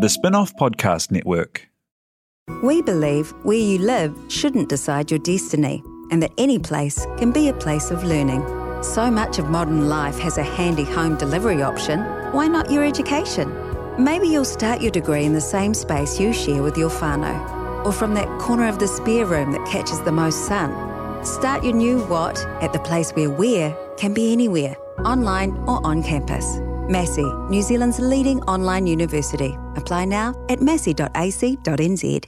The Spin-off Podcast Network. We believe where you live shouldn't decide your destiny, and that any place can be a place of learning. So much of modern life has a handy home delivery option. Why not your education? Maybe you'll start your degree in the same space you share with your whānau, or from that corner of the spare room that catches the most sun. Start your new what at the place where where can be anywhere, online or on campus. Massey, New Zealand's leading online university. Apply now at massey.ac.nz.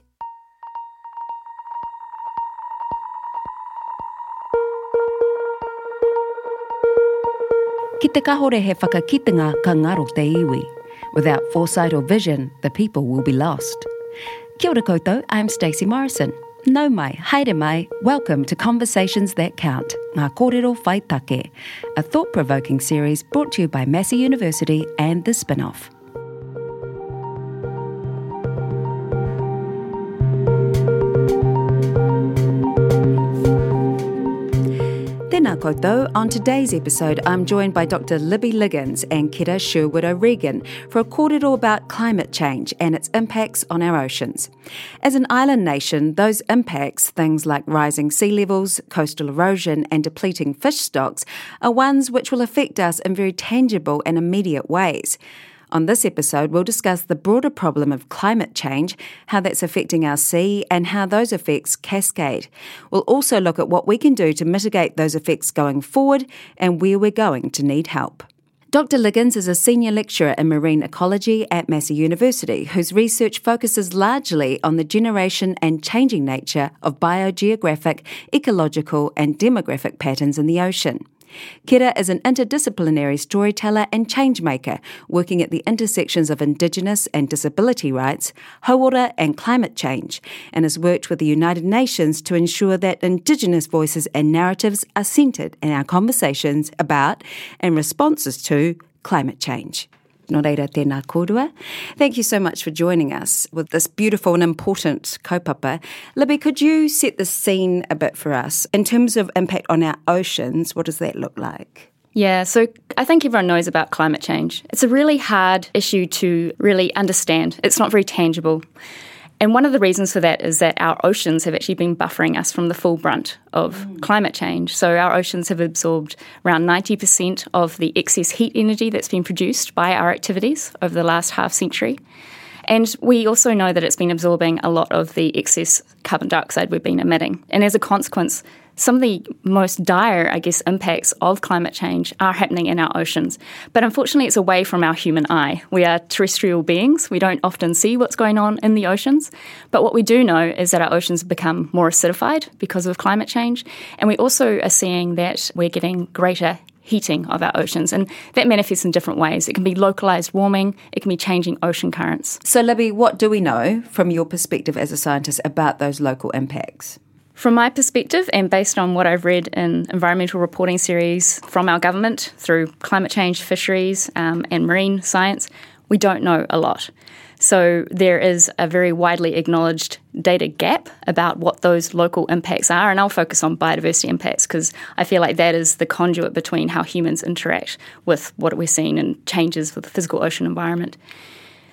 Ki te kahore he whakakitenga ka ngaro te iwi. Without foresight or vision, the people will be lost. Kia ora koutou, I'm Stacey Morrison. Nau mai, haere mai, welcome to Conversations That Count, Ngā Kōrero Whai Take, a thought-provoking series brought to you by Massey University and The Spin-Off. Tēnā. On today's episode, I'm joined by Dr. Libby Liggins and Kera Sherwood O'Regan for a kōrero about climate change and its impacts on our oceans. As an island nation, those impacts, things like rising sea levels, coastal erosion, and depleting fish stocks, are ones which will affect us in very tangible and immediate ways. On this episode, we'll discuss the broader problem of climate change, how that's affecting our sea, and how those effects cascade. We'll also look at what we can do to mitigate those effects going forward and where we're going to need help. Dr. Liggins is a senior lecturer in marine ecology at Massey University, whose research focuses largely on the generation and changing nature of biogeographic, ecological, and demographic patterns in the ocean. Kera is an interdisciplinary storyteller and changemaker, working at the intersections of Indigenous and disability rights, hauora and climate change, and has worked with the United Nations to ensure that Indigenous voices and narratives are centred in our conversations about and responses to climate change. Nō reira tēnā kōrua. Thank you so much for joining us with this beautiful and important kaupapa. Libby, could you set the scene a bit for us? In terms of impact on our oceans, what does that look like? Yeah, so I think everyone knows about climate change. It's a really hard issue to really understand. It's not very tangible. And one of the reasons for that is that our oceans have actually been buffering us from the full brunt of mm. climate change. So our oceans have absorbed around 90% of the excess heat energy that's been produced by our activities over the last half century. And we also know that it's been absorbing a lot of the excess carbon dioxide we've been emitting. And as a consequence, some of the most dire, I guess, impacts of climate change are happening in our oceans. But unfortunately, it's away from our human eye. We are terrestrial beings. We don't often see what's going on in the oceans. But what we do know is that our oceans become more acidified because of climate change. And we also are seeing that we're getting greater heating of our oceans. And that manifests in different ways. It can be localized warming, it can be changing ocean currents. So, Libby, what do we know from your perspective as a scientist about those local impacts? From my perspective, and based on what I've read in environmental reporting series from our government through climate change, fisheries, um, and marine science, we don't know a lot. So there is a very widely acknowledged data gap about what those local impacts are, and I'll focus on biodiversity impacts because I feel like that is the conduit between how humans interact with what we're seeing and changes with the physical ocean environment.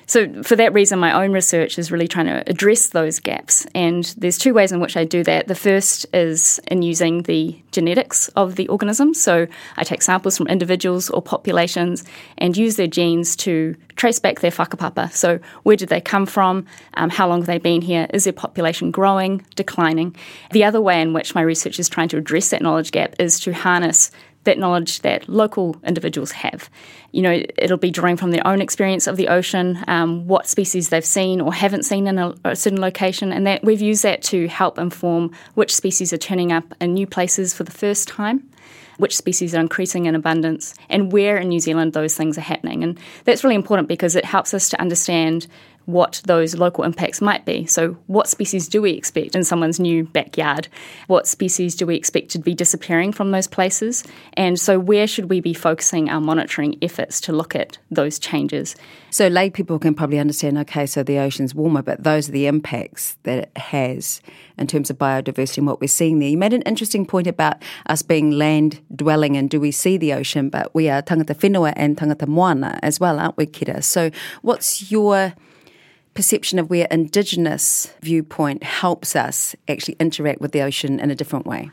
So, for that reason, my own research is really trying to address those gaps. And there's two ways in which I do that. The first is in using the genetics of the organism. So, I take samples from individuals or populations and use their genes to trace back their whakapapa. So, where did they come from? Um, how long have they been here? Is their population growing, declining? The other way in which my research is trying to address that knowledge gap is to harness that knowledge that local individuals have. You know, it'll be drawing from their own experience of the ocean, um, what species they've seen or haven't seen in a, a, certain location, and that we've used that to help inform which species are turning up in new places for the first time. Which species are increasing in abundance, and where in New Zealand those things are happening. And that's really important because it helps us to understand what those local impacts might be. So, what species do we expect in someone's new backyard? What species do we expect to be disappearing from those places? And so, where should we be focusing our monitoring efforts to look at those changes? So, lay people can probably understand okay, so the ocean's warmer, but those are the impacts that it has in terms of biodiversity and what we're seeing there. You made an interesting point about us being land dwelling and do we see the ocean, but we are tangata whenua and tangata moana as well, aren't we, Kera? So, what's your perception of where Indigenous viewpoint helps us actually interact with the ocean in a different way?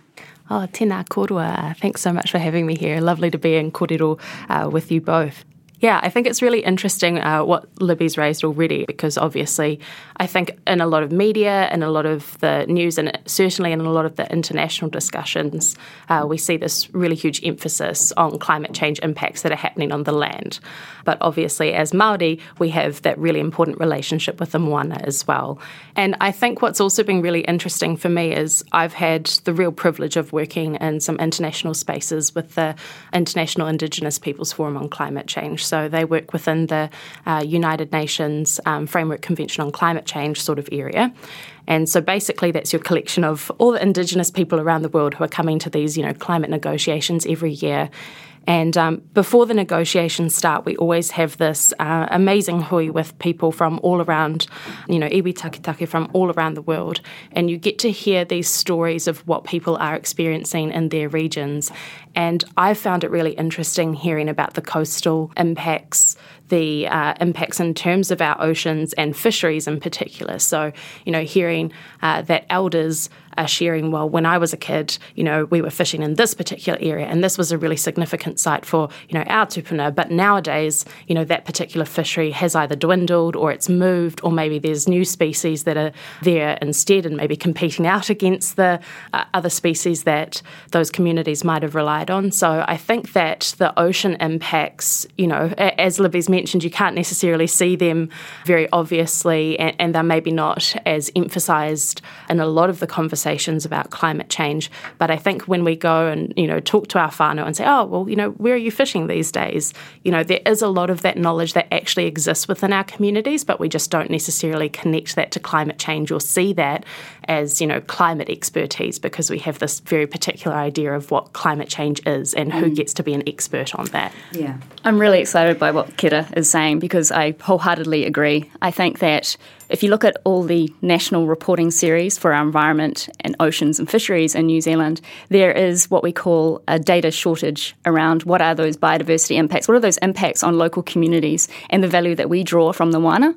Oh, tēnā korua. Thanks so much for having me here. Lovely to be in kōrero uh, with you both. Yeah, I think it's really interesting uh, what Libby's raised already because obviously I think in a lot of media and a lot of the news and certainly in a lot of the international discussions, uh, we see this really huge emphasis on climate change impacts that are happening on the land. But obviously, as Māori, we have that really important relationship with the moana as well. And I think what's also been really interesting for me is I've had the real privilege of working in some international spaces with the International Indigenous Peoples Forum on Climate Change. So they work within the uh, United Nations um, Framework Convention on Climate Change sort of area. And so basically, that's your collection of all the Indigenous people around the world who are coming to these, you know, climate negotiations every year. And um, before the negotiations start, we always have this uh, amazing hui with people from all around, you know, iwi taketake from all around the world. And you get to hear these stories of what people are experiencing in their regions. And I found it really interesting hearing about the coastal impacts, the uh, impacts in terms of our oceans and fisheries in particular. So, you know, hearing uh, that elders are sharing, well, when I was a kid, you know, we were fishing in this particular area, and this was a really significant site for, you know, our tupuna. But nowadays, you know, that particular fishery has either dwindled or it's moved, or maybe there's new species that are there instead and maybe competing out against the uh, other species that those communities might have relied on. So I think that the ocean impacts, you know, as Libby's mentioned, you can't necessarily see them very obviously, and, and they're maybe not as emphasised in a lot of the conversations conversations about climate change. But I think when we go and, you know, talk to our whānau and say, oh, well, you know, where are you fishing these days? You know, there is a lot of that knowledge that actually exists within our communities, but we just don't necessarily connect that to climate change or see that as, you know, climate expertise because we have this very particular idea of what climate change is and who mm. gets to be an expert on that. Yeah. I'm really excited by what Kera is saying because I wholeheartedly agree. I think that if you look at all the national reporting series for our environment and oceans and fisheries in New Zealand, there is what we call a data shortage around what are those biodiversity impacts, what are those impacts on local communities, and the value that we draw from the moana.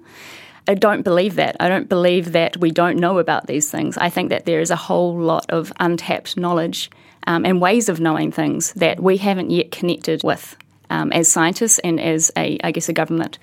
I don't believe that. I don't believe that we don't know about these things. I think that there is a whole lot of untapped knowledge um, and ways of knowing things that we haven't yet connected with um, as scientists and as a, I guess, a government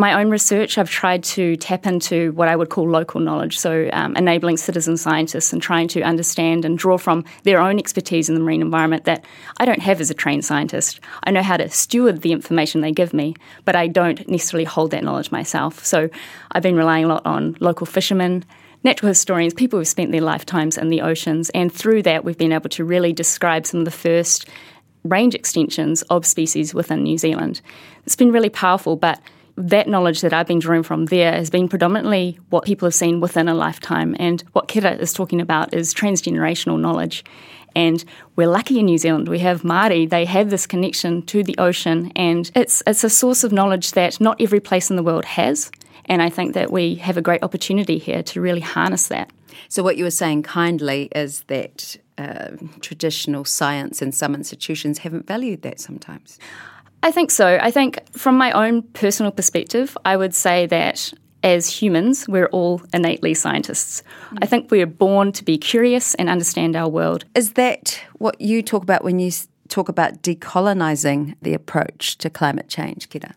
my own research, I've tried to tap into what I would call local knowledge, so um, enabling citizen scientists and trying to understand and draw from their own expertise in the marine environment that I don't have as a trained scientist. I know how to steward the information they give me, but I don't necessarily hold that knowledge myself. So I've been relying a lot on local fishermen, natural historians, people who've spent their lifetimes in the oceans, and through that, we've been able to really describe some of the first range extensions of species within New Zealand. It's been really powerful, but that knowledge that I've been drawing from there has been predominantly what people have seen within a lifetime. And what Kera is talking about is transgenerational knowledge. And we're lucky in New Zealand. We have Māori, they have this connection to the ocean, and it's, it's a source of knowledge that not every place in the world has. And I think that we have a great opportunity here to really harness that. So, what you were saying kindly is that uh, traditional science and some institutions haven't valued that sometimes. I think so. I think from my own personal perspective, I would say that as humans, we're all innately scientists. I think we're born to be curious and understand our world. Is that what you talk about when you talk about decolonising the approach to climate change, Kera?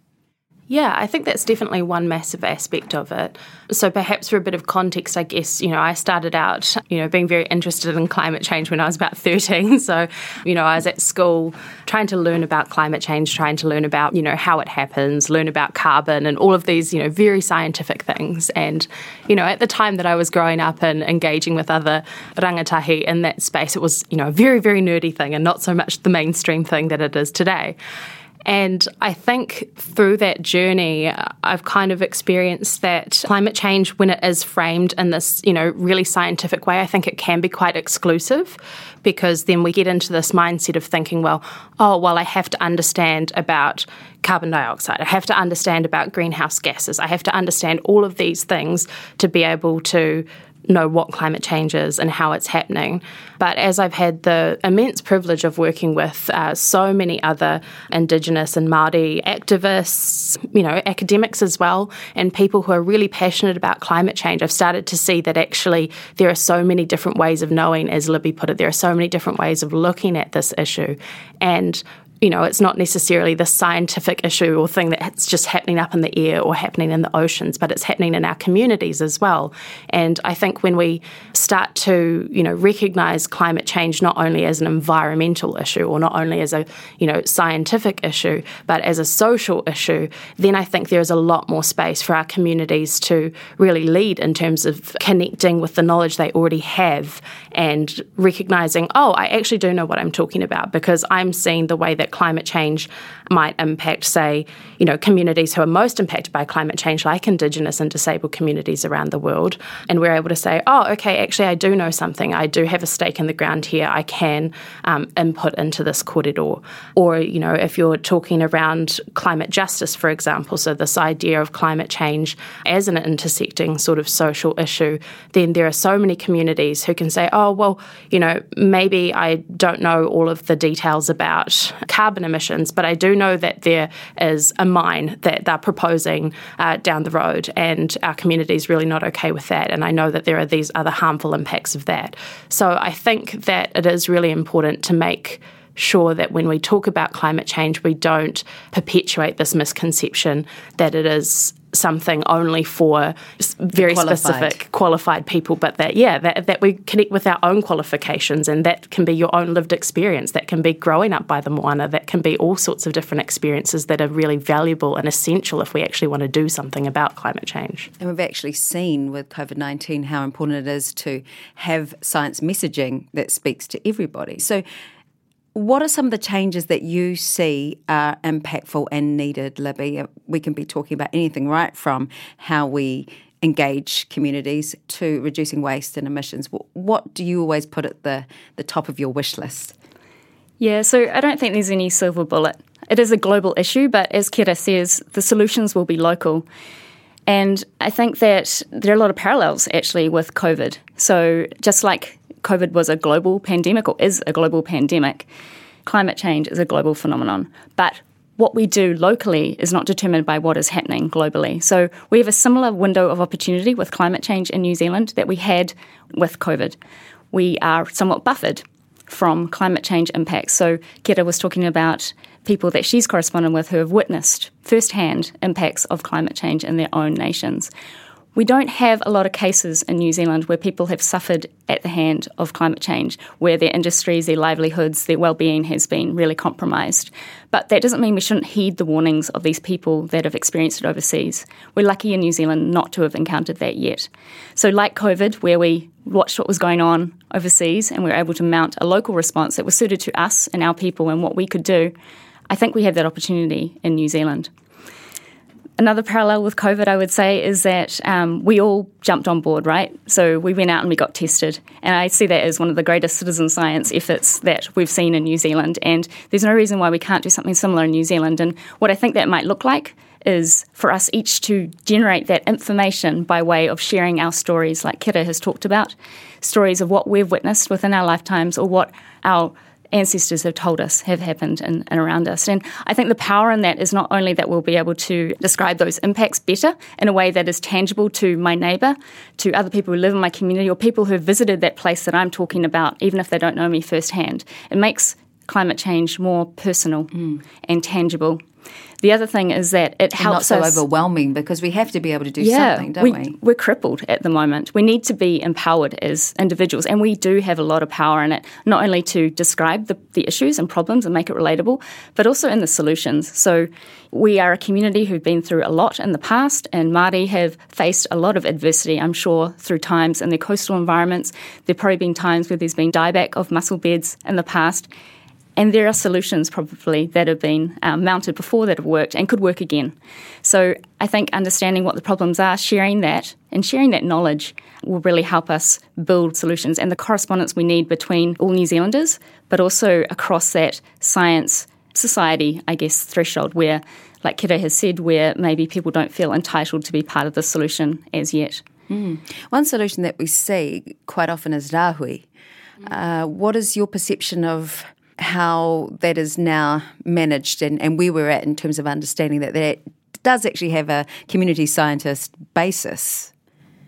Yeah, I think that's definitely one massive aspect of it. So perhaps for a bit of context, I guess, you know, I started out, you know, being very interested in climate change when I was about 13. So, you know, I was at school trying to learn about climate change, trying to learn about, you know, how it happens, learn about carbon and all of these, you know, very scientific things. And, you know, at the time that I was growing up and engaging with other rangatahi in that space, it was, you know, a very, very nerdy thing and not so much the mainstream thing that it is today. And I think through that journey, I've kind of experienced that climate change, when it is framed in this, you know, really scientific way, I think it can be quite exclusive because then we get into this mindset of thinking, well, oh, well, I have to understand about carbon dioxide. I have to understand about greenhouse gases. I have to understand all of these things to be able to know what climate change is and how it's happening. But as I've had the immense privilege of working with uh, so many other Indigenous and Māori activists, you know, academics as well, and people who are really passionate about climate change, I've started to see that actually there are so many different ways of knowing, as Libby put it, there are so many different ways of looking at this issue. And you know, it's not necessarily the scientific issue or thing that's just happening up in the air or happening in the oceans, but it's happening in our communities as well. And I think when we start to, you know, recognize climate change not only as an environmental issue or not only as a, you know, scientific issue, but as a social issue, then I think there is a lot more space for our communities to really lead in terms of connecting with the knowledge they already have and recognizing, oh, I actually do know what I'm talking about because I'm seeing the way that climate change might impact, say, you know, communities who are most impacted by climate change, like Indigenous and disabled communities around the world. And we're able to say, oh, okay, actually, I do know something. I do have a stake in the ground here. I can um, input into this korero. Or, you know, if you're talking around climate justice, for example, so this idea of climate change as an intersecting sort of social issue, then there are so many communities who can say, oh, well, you know, maybe I don't know all of the details about carbon emissions, but I do know that there is a mine that they're proposing uh, down the road, and our community is really not okay with that. And I know that there are these other harmful impacts of that. So I think that it is really important to make sure that when we talk about climate change, we don't perpetuate this misconception that it is something only for very qualified. specific qualified people but that yeah that, that we connect with our own qualifications and that can be your own lived experience that can be growing up by the moana that can be all sorts of different experiences that are really valuable and essential if we actually want to do something about climate change and we've actually seen with covid-19 how important it is to have science messaging that speaks to everybody so what are some of the changes that you see are impactful and needed, Libby? Uh, we can be talking about anything right from how we engage communities to reducing waste and emissions. What do you always put at the, the top of your wish list? Yeah, so I don't think there's any silver bullet. It is a global issue, but as Kera says, the solutions will be local. And I think that there are a lot of parallels actually with COVID. So just like COVID was a global pandemic or is a global pandemic, climate change is a global phenomenon. But what we do locally is not determined by what is happening globally. So we have a similar window of opportunity with climate change in New Zealand that we had with COVID. We are somewhat buffered from climate change impacts. So Kera was talking about people that she's corresponded with who have witnessed firsthand impacts of climate change in their own nations. We don't have a lot of cases in New Zealand where people have suffered at the hand of climate change, where their industries, their livelihoods, their well-being has been really compromised. But that doesn't mean we shouldn't heed the warnings of these people that have experienced it overseas. We're lucky in New Zealand not to have encountered that yet. So, like COVID, where we watched what was going on overseas and we were able to mount a local response that was suited to us and our people and what we could do, I think we have that opportunity in New Zealand. Another parallel with COVID, I would say, is that um, we all jumped on board, right? So we went out and we got tested. And I see that as one of the greatest citizen science efforts that we've seen in New Zealand. And there's no reason why we can't do something similar in New Zealand. And what I think that might look like is for us each to generate that information by way of sharing our stories, like Kera has talked about, stories of what we've witnessed within our lifetimes or what our ancestors have told us have happened and, and around us. And I think the power in that is not only that we'll be able to describe those impacts better in a way that is tangible to my neighbour, to other people who live in my community, or people who have visited that place that I'm talking about, even if they don't know me firsthand. It makes climate change more personal mm. and tangible the other thing is that it helps and not so us, overwhelming because we have to be able to do yeah, something, don't we, we? We're crippled at the moment. We need to be empowered as individuals, and we do have a lot of power in it, not only to describe the, the issues and problems and make it relatable, but also in the solutions. So we are a community who've been through a lot in the past, and Māori have faced a lot of adversity, I'm sure, through times in their coastal environments. There have probably been times where there's been dieback of mussel beds in the past and there are solutions probably that have been um, mounted before that have worked and could work again. So I think understanding what the problems are, sharing that, and sharing that knowledge will really help us build solutions and the correspondence we need between all New Zealanders, but also across that science society, I guess, threshold where, like Kera has said, where maybe people don't feel entitled to be part of the solution as yet. Mm. One solution that we see quite often is rahui. Uh, what is your perception of how that is now managed and, and where we're at in terms of understanding that that does actually have a community scientist basis?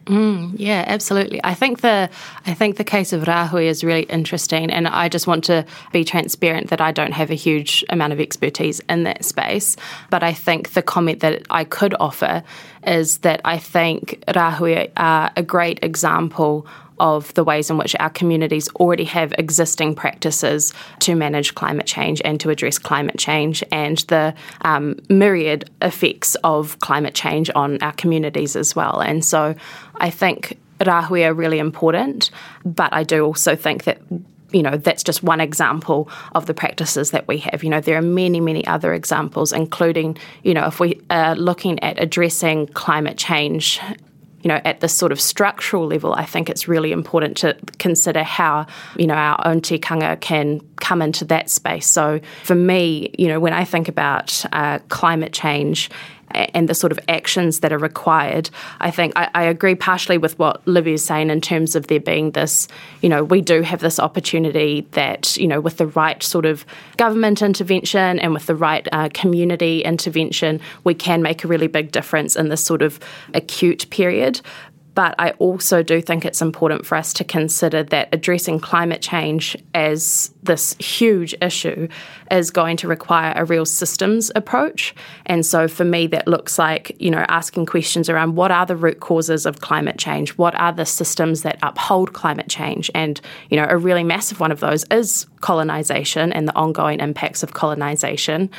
Mm, yeah, absolutely. I think the I think the case of Rahui is really interesting, and I just want to be transparent that I don't have a huge amount of expertise in that space. But I think the comment that I could offer is that I think Rahui are a great example of the ways in which our communities already have existing practices to manage climate change and to address climate change and the um, myriad effects of climate change on our communities as well. And so I think rahui are really important, but I do also think that you know that's just one example of the practices that we have you know there are many many other examples including you know if we are looking at addressing climate change you know, at this sort of structural level, I think it's really important to consider how, you know, our own tikanga can come into that space. So for me, you know, when I think about uh, climate change and the sort of actions that are required. I think I, I, agree partially with what Libby is saying in terms of there being this, you know, we do have this opportunity that, you know, with the right sort of government intervention and with the right uh, community intervention, we can make a really big difference in this sort of acute period. But I also do think it's important for us to consider that addressing climate change as this huge issue is going to require a real systems approach. And so for me, that looks like, you know, asking questions around what are the root causes of climate change? What are the systems that uphold climate change? And, you know, a really massive one of those is colonization and the ongoing impacts of colonization.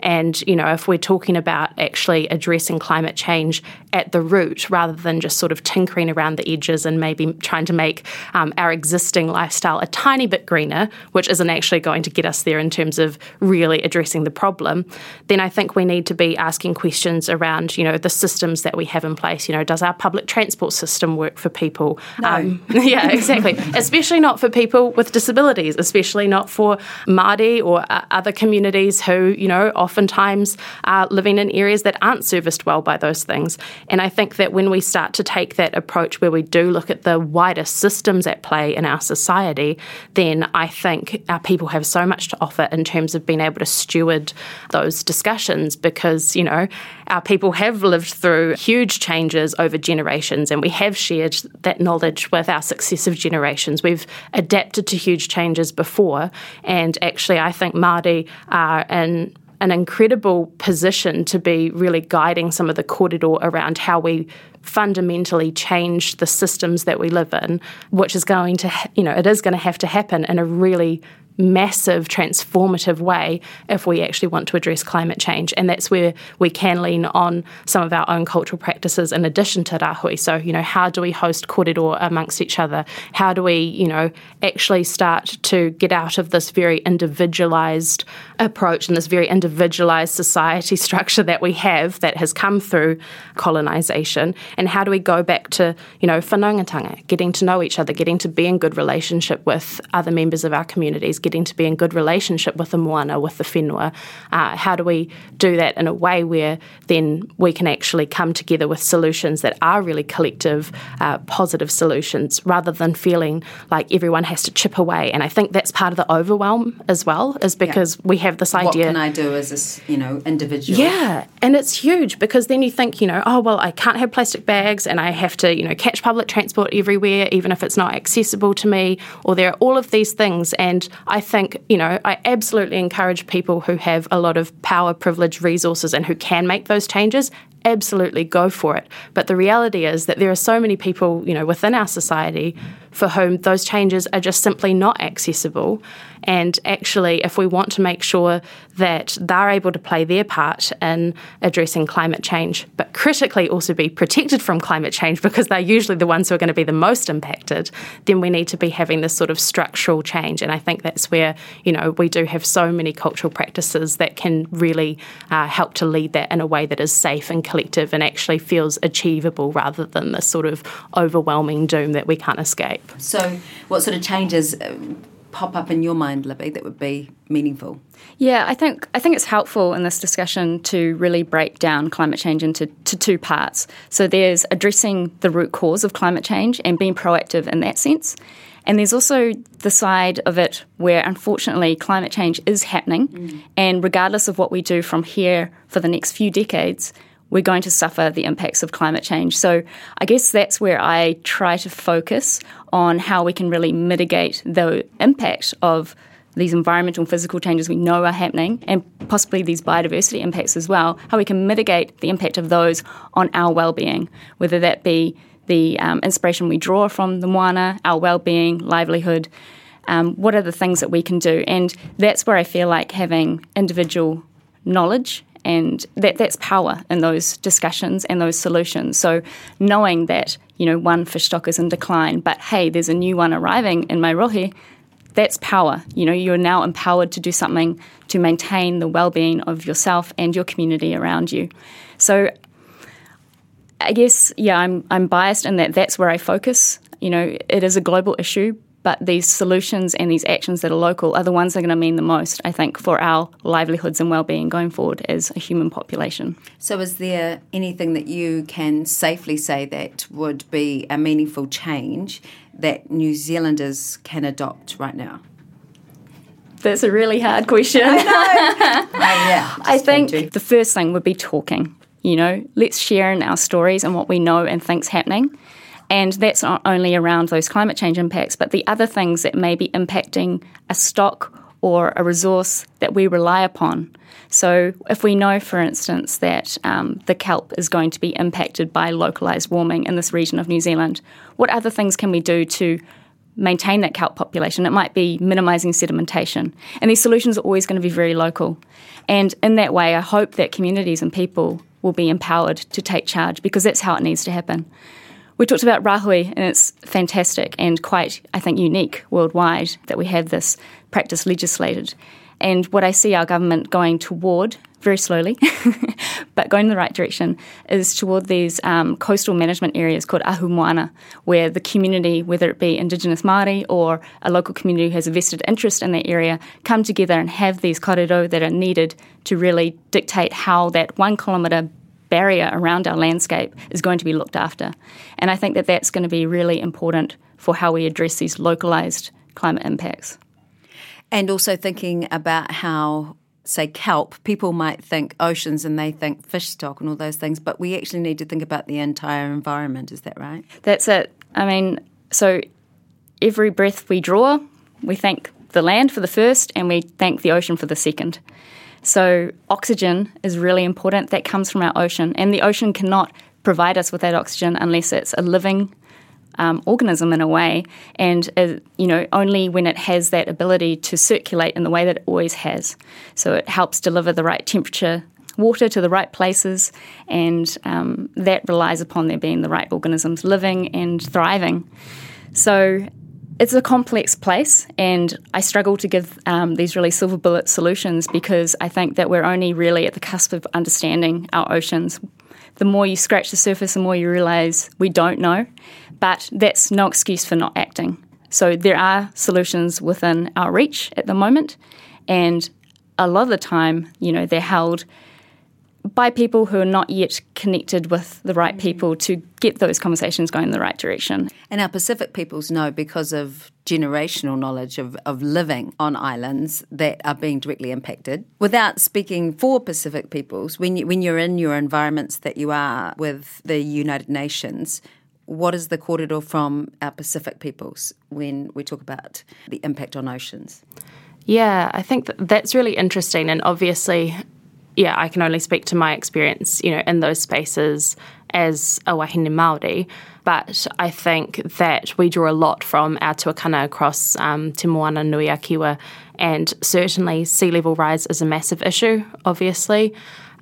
And, you know, if we're talking about actually addressing climate change at the root rather than just sort of tinkering around the edges and maybe trying to make um, our existing lifestyle a tiny bit greener, which isn't actually going to get us there in terms of really addressing the problem, then I think we need to be asking questions around, you know, the systems that we have in place. You know, does our public transport system work for people? No. Um, yeah, exactly. especially not for people with disabilities, especially not for Māori or uh, other communities who, you know, oftentimes are living in areas that aren't serviced well by those things. And I think that when we start to take that approach where we do look at the wider systems at play in our society, then I think our people have so much to offer in terms of being able to steward those discussions because, you know, our people have lived through huge changes over generations and we have shared that knowledge with our successive generations. We've adapted to huge changes before, and actually, I think Māori are in an incredible position to be really guiding some of the kōrero around how we fundamentally change the systems that we live in, which is going to, you know, it is going to have to happen in a really massive transformative way if we actually want to address climate change. And that's where we can lean on some of our own cultural practices in addition to rahui. So, you know, how do we host kōrero amongst each other? How do we, you know, actually start to get out of this very individualized approach and this very individualized society structure that we have that has come through colonization? And how do we go back to, you know, whanaungatanga, getting to know each other, getting to be in good relationship with other members of our communities, getting to be in good relationship with the moana, with the whenua. Uh, how do we do that in a way where then we can actually come together with solutions that are really collective, uh, positive solutions, rather than feeling like everyone has to chip away. And I think that's part of the overwhelm as well, is because yeah. we have this idea. What can I do as a you know individual? Yeah, and it's huge because then you think you know, oh well, I can't have plastic bags, and I have to you know catch public transport everywhere, even if it's not accessible to me, or there are all of these things, and I think, you know, I absolutely encourage people who have a lot of power, privilege, resources, and who can make those changes absolutely go for it. But the reality is that there are so many people, you know, within our society for whom those changes are just simply not accessible. And actually, if we want to make sure that they're able to play their part in addressing climate change, but critically also be protected from climate change because they're usually the ones who are going to be the most impacted, then we need to be having this sort of structural change. And I think that's where, you know, we do have so many cultural practices that can really uh, help to lead that in a way that is safe and collective and actually feels achievable rather than this sort of overwhelming doom that we can't escape. So, what sort of changes pop up in your mind, Libby, that would be meaningful? Yeah, I think I think it's helpful in this discussion to really break down climate change into to two parts. So there's addressing the root cause of climate change and being proactive in that sense. And there's also the side of it where unfortunately climate change is happening mm. and regardless of what we do from here for the next few decades, we're going to suffer the impacts of climate change. So I guess that's where I try to focus on how we can really mitigate the impact of these environmental and physical changes we know are happening and possibly these biodiversity impacts as well, how we can mitigate the impact of those on our well-being, whether that be the um, inspiration we draw from the moana, our well-being, livelihood, um, what are the things that we can do? And that's where I feel like having individual knowledge and that that's power in those discussions and those solutions. So knowing that you know one fish stock is in decline, but hey, there's a new one arriving in my rohe. That's power. You know, you're now empowered to do something to maintain the well-being of yourself and your community around you. So, I guess, yeah, I'm I'm biased in that that's where I focus. You know, it is a global issue, but these solutions and these actions that are local are the ones that are going to mean the most, I think, for our livelihoods and well-being going forward as a human population. So, is there anything that you can safely say that would be a meaningful change that New Zealanders can adopt right now? That's a really hard question. I know. oh, yeah, I think the first thing would be talking. You know, let's share in our stories and what we know and think's happening. And that's not only around those climate change impacts, but the other things that may be impacting a stock or a resource that we rely upon. So, if we know, for instance, that um, the kelp is going to be impacted by localised warming in this region of New Zealand, what other things can we do to maintain that kelp population? It might be minimising sedimentation. And these solutions are always going to be very local. And in that way, I hope that communities and people will be empowered to take charge because that's how it needs to happen. We talked about Rahui, and it's fantastic and quite, I think, unique worldwide that we have this practice legislated. And what I see our government going toward, very slowly, but going in the right direction, is toward these um, coastal management areas called ahu moana, where the community, whether it be Indigenous Māori or a local community who has a vested interest in that area, come together and have these korero that are needed to really dictate how that one kilometre barrier around our landscape is going to be looked after. And I think that that's going to be really important for how we address these localised climate impacts. And also thinking about how, say, kelp, people might think oceans and they think fish stock and all those things, but we actually need to think about the entire environment. Is that right? That's it. I mean, so every breath we draw, we thank the land for the first and we thank the ocean for the second. So, oxygen is really important. That comes from our ocean, and the ocean cannot provide us with that oxygen unless it's a living um, organism in a way, and uh, you know only when it has that ability to circulate in the way that it always has. So it helps deliver the right temperature water to the right places, and um, that relies upon there being the right organisms living and thriving. So it's a complex place, and I struggle to give um, these really silver bullet solutions because I think that we're only really at the cusp of understanding our oceans. The more you scratch the surface, the more you realize we don't know, but that's no excuse for not acting. So there are solutions within our reach at the moment, and a lot of the time, you know, they're held by people who are not yet connected with the right mm-hmm. people to get those conversations going in the right direction. And our Pacific peoples know because of generational knowledge of, of living on islands that are being directly impacted. Without speaking for Pacific peoples, when, you, when you're in your environments that you are with the United Nations, what is the kōrero from our Pacific peoples when we talk about the impact on oceans? Yeah, I think that that's really interesting. And obviously, yeah, I can only speak to my experience, you know, in those spaces as a wahine Māori. But I think that we draw a lot from our tuakana across um, Te Moana Nui a Kiwa, and certainly sea level rise is a massive issue, obviously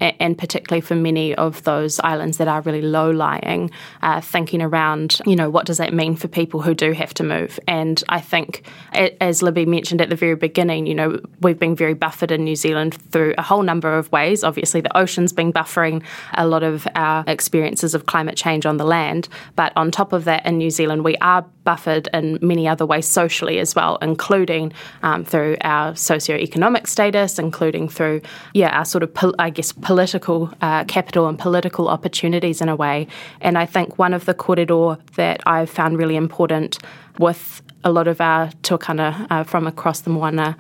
and particularly for many of those islands that are really low lying, uh, thinking around, you know, what does that mean for people who do have to move? And I think, as Libby mentioned at the very beginning, you know, we've been very buffered in New Zealand through a whole number of ways. Obviously, the ocean's been buffering a lot of our experiences of climate change on the land, but on top of that, in New Zealand, we are buffered in many other ways socially as well, including um, through our socioeconomic status, including through, yeah, our sort of, pol- I guess, political uh, capital and political opportunities in a way. And I think one of the kōrero that I've found really important with a lot of our tuakana uh, from across the moana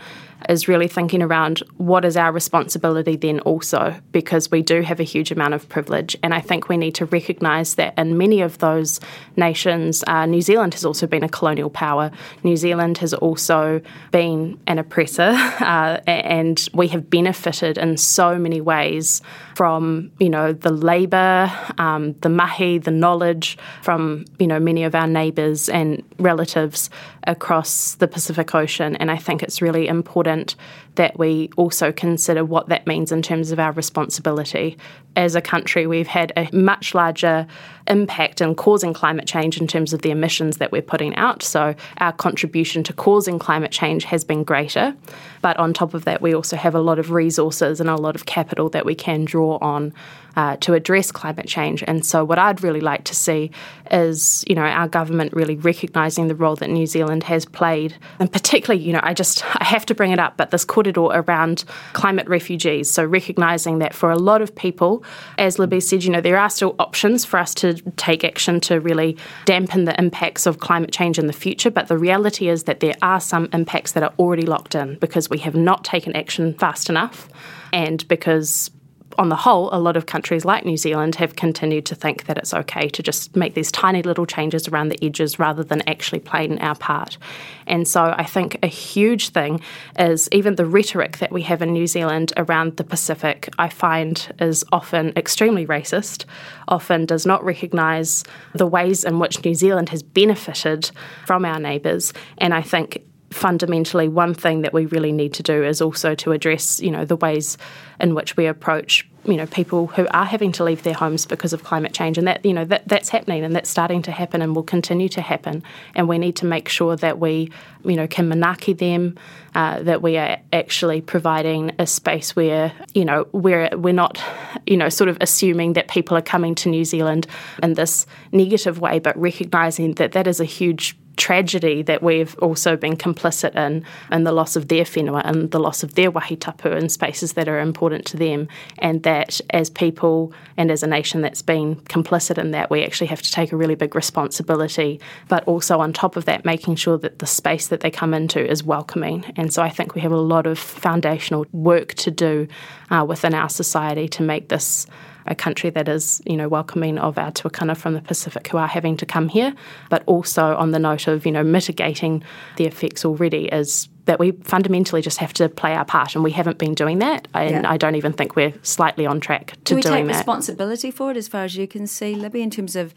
is really thinking around what is our responsibility then also, because we do have a huge amount of privilege. And I think we need to recognise that in many of those nations, uh, New Zealand has also been a colonial power. New Zealand has also been an oppressor, uh, and we have benefited in so many ways from, you know, the labour, um, the mahi, the knowledge from, you know, many of our neighbours and relatives across the Pacific Ocean. And I think it's really important that we also consider what that means in terms of our responsibility. As a country, we've had a much larger impact in causing climate change in terms of the emissions that we're putting out. So our contribution to causing climate change has been greater. But on top of that, we also have a lot of resources and a lot of capital that we can draw on uh, to address climate change. And so, what I'd really like to see is, you know, our government really recognising the role that New Zealand has played, and particularly, you know, I just I have to bring it up, but this kōrero around climate refugees. So recognising that for a lot of people, as Libby said, you know, there are still options for us to take action to really dampen the impacts of climate change in the future. But the reality is that there are some impacts that are already locked in because we have not taken action fast enough and because on the whole, a lot of countries like New Zealand have continued to think that it's okay to just make these tiny little changes around the edges rather than actually playing our part. And so I think a huge thing is even the rhetoric that we have in New Zealand around the Pacific, I find is often extremely racist, often does not recognise the ways in which New Zealand has benefited from our neighbours. And I think fundamentally one thing that we really need to do is also to address you know the ways in which we approach you know people who are having to leave their homes because of climate change. And that you know that that's happening and that's starting to happen and will continue to happen. And we need to make sure that we you know can manaki them uh, that we are actually providing a space where you know where we're not you know sort of assuming that people are coming to New Zealand in this negative way but recognizing that that is a huge tragedy that we've also been complicit in, and the loss of their whenua and the loss of their wahitapu and spaces that are important to them, and that as people and as a nation that's been complicit in that, we actually have to take a really big responsibility, but also on top of that, making sure that the space that they come into is welcoming. And so I think we have a lot of foundational work to do uh, within our society to make this a country that is, you know, welcoming of our tuakana from the Pacific who are having to come here, but also on the note of, you know, mitigating the effects already is that we fundamentally just have to play our part, and we haven't been doing that. And yeah. I don't even think we're slightly on track to Do we doing take responsibility for it, as far as you can see, Libby, in terms of,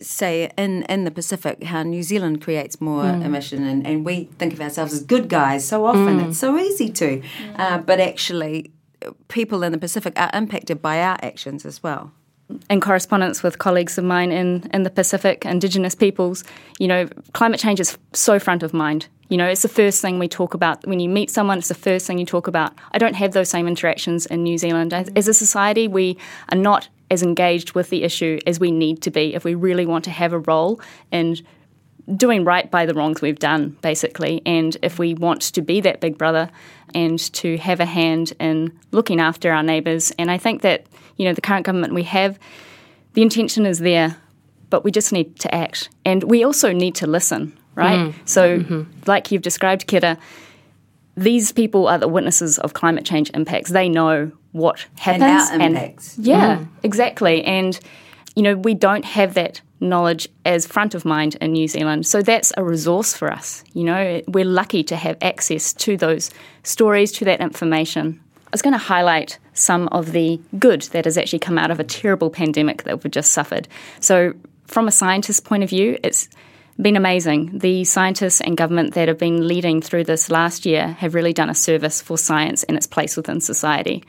say, in in the Pacific, how New Zealand creates more mm. emission, and, and we think of ourselves as good guys so often. Mm. It's so easy to, uh, but actually, people in the Pacific are impacted by our actions as well. In correspondence with colleagues of mine in, in the Pacific, Indigenous peoples, you know, climate change is so front of mind. You know, it's the first thing we talk about. When you meet someone, it's the first thing you talk about. I don't have those same interactions in New Zealand. As, as a society, we are not as engaged with the issue as we need to be if we really want to have a role in doing right by the wrongs we've done, basically. And if we want to be that big brother and to have a hand in looking after our neighbours, and I think that, you know, the current government we have, the intention is there, but we just need to act. And we also need to listen, right? Mm. So, mm-hmm. like you've described, Kera, these people are the witnesses of climate change impacts. They know what happens. And our impacts. And, yeah, mm. exactly. And, you know, we don't have that knowledge as front of mind in New Zealand. So that's a resource for us. You know, we're lucky to have access to those stories, to that information. I was going to highlight some of the good that has actually come out of a terrible pandemic that we've just suffered. So, from a scientist's point of view, it's been amazing. The scientists and government that have been leading through this last year have really done a service for science and its place within society.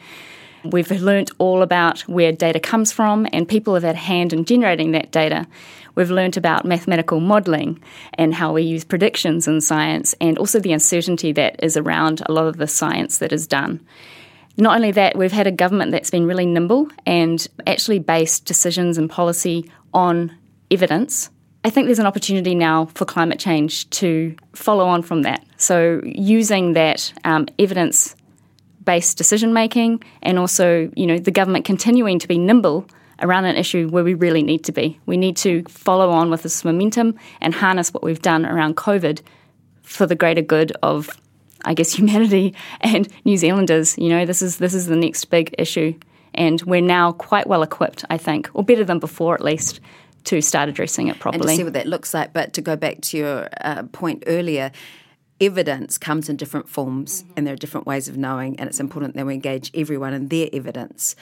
We've learnt all about where data comes from, and people have had a hand in generating that data. We've learnt about mathematical modelling and how we use predictions in science, and also the uncertainty that is around a lot of the science that is done. Not only that, we've had a government that's been really nimble and actually based decisions and policy on evidence I think there's an opportunity now for climate change to follow on from that. So, using that um, evidence based decision making and also, you know, the government continuing to be nimble around an issue where we really need to be. We need to follow on with this momentum and harness what we've done around COVID for the greater good of, I guess, humanity and New Zealanders. You know, this is this is the next big issue, and we're now quite well equipped, I think, or better than before at least, to start addressing it properly. And to see what that looks like. But to go back to your uh, point earlier, evidence comes in different forms mm-hmm. and there are different ways of knowing, and it's important that we engage everyone in their evidence.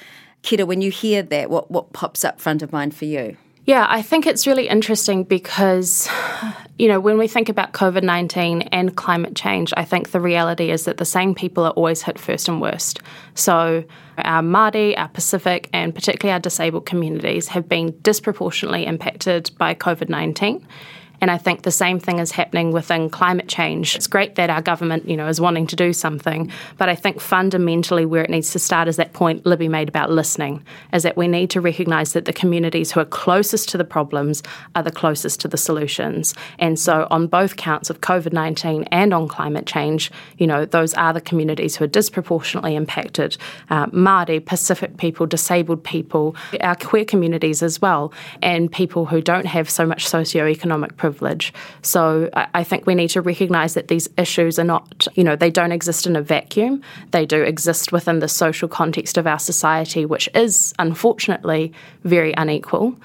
Kera, when you hear that, what, what pops up front of mind for you? Yeah, I think it's really interesting because, you know, when we think about COVID 19 and climate change, I think the reality is that the same people are always hit first and worst. So, our Māori, our Pacific, and particularly our disabled communities have been disproportionately impacted by COVID 19. And I think the same thing is happening within climate change. It's great that our government, you know, is wanting to do something, but I think fundamentally where it needs to start is that point Libby made about listening, is that we need to recognise that the communities who are closest to the problems are the closest to the solutions. And so on both counts of COVID-19 and on climate change, you know, those are the communities who are disproportionately impacted. Uh, Māori, Pacific people, disabled people, our queer communities as well, and people who don't have so much socioeconomic privilege. So I, I think we need to recognise that these issues are not, you know, they don't exist in a vacuum. They do exist within the social context of our society, which is unfortunately very unequal.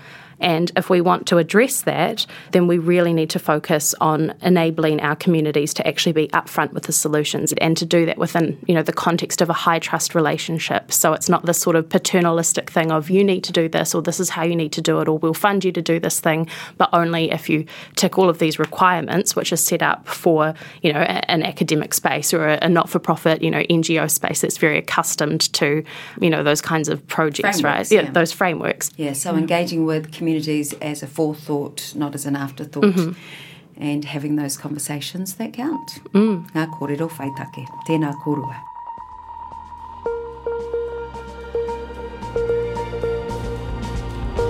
And if we want to address that, then we really need to focus on enabling our communities to actually be upfront with the solutions and to do that within, you know, the context of a high trust relationship. So it's not this sort of paternalistic thing of you need to do this or this is how you need to do it or we'll fund you to do this thing, but only if you tick all of these requirements which are set up for, you know, an academic space or a, not-for-profit, you know, NGO space that's very accustomed to, you know, those kinds of projects, frameworks, right? Yeah, yeah, those frameworks. Yeah, so engaging with community communities as a forethought, not as an afterthought. Mm-hmm. And having those conversations that count. Mm. Ngā kōrero whaitake. Tēnā korua.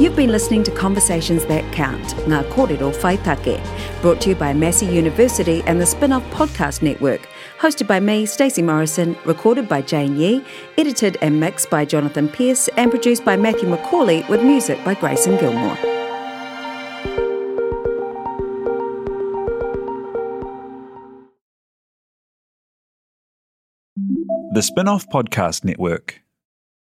You've been listening to Conversations That Count, Ngā Kōrero Whaitake, brought to you by Massey University and the Spin-Off Podcast Network, hosted by me, Stacey Morrison, recorded by Jane Yee, edited and mixed by Jonathan Pierce, and produced by Matthew McCauley with music by Grayson Gilmore. The Spin-Off Podcast Network.